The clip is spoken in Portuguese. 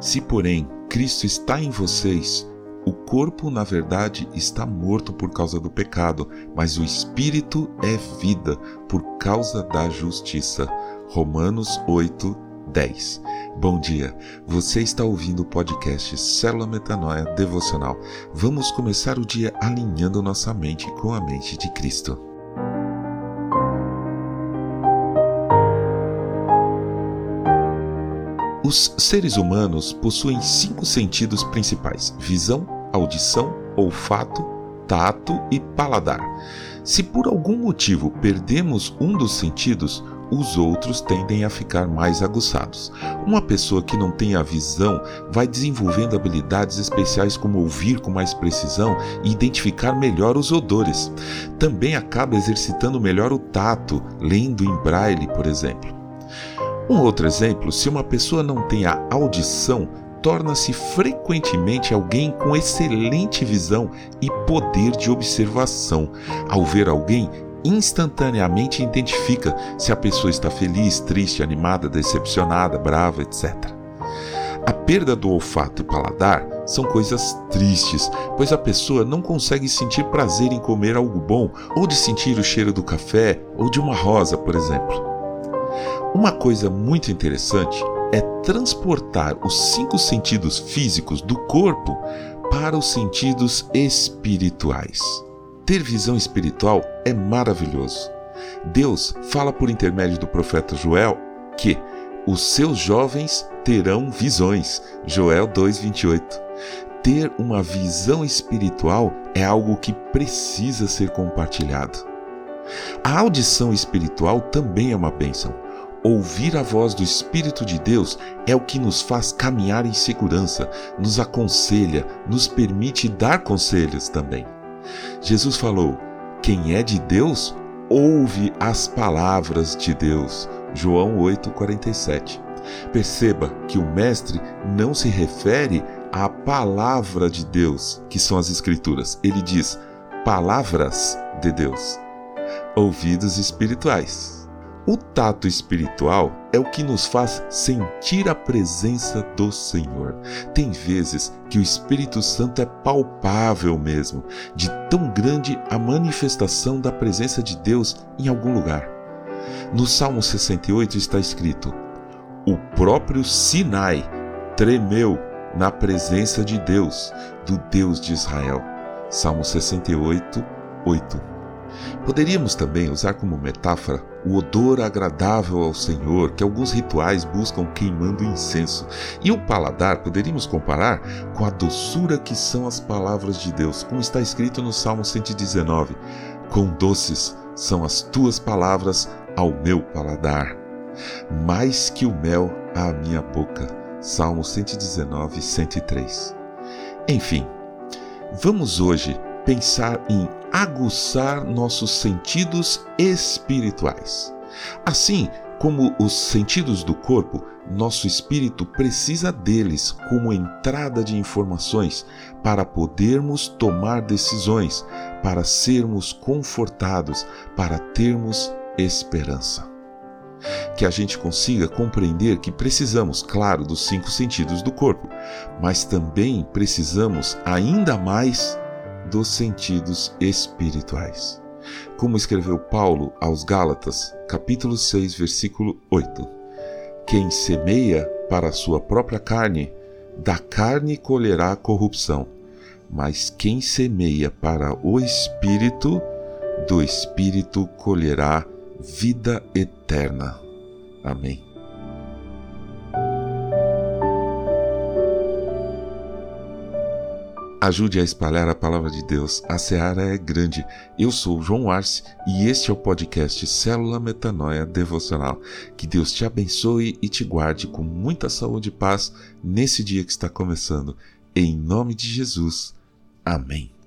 Se, porém, Cristo está em vocês, o corpo, na verdade, está morto por causa do pecado, mas o espírito é vida por causa da justiça. Romanos 8, 10. Bom dia, você está ouvindo o podcast Célula Metanoia Devocional. Vamos começar o dia alinhando nossa mente com a mente de Cristo. Os seres humanos possuem cinco sentidos principais: visão, audição, olfato, tato e paladar. Se por algum motivo perdemos um dos sentidos, os outros tendem a ficar mais aguçados. Uma pessoa que não tem a visão vai desenvolvendo habilidades especiais como ouvir com mais precisão e identificar melhor os odores. Também acaba exercitando melhor o tato, lendo em braille, por exemplo. Um outro exemplo: se uma pessoa não tem a audição, torna-se frequentemente alguém com excelente visão e poder de observação. Ao ver alguém, instantaneamente identifica se a pessoa está feliz, triste, animada, decepcionada, brava, etc. A perda do olfato e paladar são coisas tristes, pois a pessoa não consegue sentir prazer em comer algo bom, ou de sentir o cheiro do café ou de uma rosa, por exemplo. Uma coisa muito interessante é transportar os cinco sentidos físicos do corpo para os sentidos espirituais. Ter visão espiritual é maravilhoso. Deus fala por intermédio do profeta Joel que os seus jovens terão visões. Joel 2:28. Ter uma visão espiritual é algo que precisa ser compartilhado. A audição espiritual também é uma bênção Ouvir a voz do Espírito de Deus é o que nos faz caminhar em segurança, nos aconselha, nos permite dar conselhos também. Jesus falou: Quem é de Deus, ouve as palavras de Deus. João 8,47. Perceba que o Mestre não se refere à palavra de Deus, que são as Escrituras. Ele diz palavras de Deus. Ouvidos espirituais. O tato espiritual é o que nos faz sentir a presença do Senhor. Tem vezes que o Espírito Santo é palpável mesmo, de tão grande a manifestação da presença de Deus em algum lugar. No Salmo 68 está escrito: O próprio Sinai tremeu na presença de Deus, do Deus de Israel. Salmo 68, 8. Poderíamos também usar como metáfora o odor agradável ao Senhor que alguns rituais buscam queimando incenso. E o paladar poderíamos comparar com a doçura que são as palavras de Deus, como está escrito no Salmo 119: Quão doces são as tuas palavras ao meu paladar, mais que o mel à minha boca. Salmo 119, 103. Enfim, vamos hoje pensar em aguçar nossos sentidos espirituais. Assim como os sentidos do corpo, nosso espírito precisa deles como entrada de informações para podermos tomar decisões, para sermos confortados, para termos esperança. Que a gente consiga compreender que precisamos, claro, dos cinco sentidos do corpo, mas também precisamos ainda mais dos sentidos espirituais. Como escreveu Paulo aos Gálatas, capítulo 6, versículo 8: Quem semeia para a sua própria carne, da carne colherá corrupção, mas quem semeia para o espírito, do espírito colherá vida eterna. Amém. Ajude a espalhar a palavra de Deus. A seara é grande. Eu sou João Arce e este é o podcast Célula Metanoia Devocional. Que Deus te abençoe e te guarde com muita saúde e paz nesse dia que está começando. Em nome de Jesus. Amém.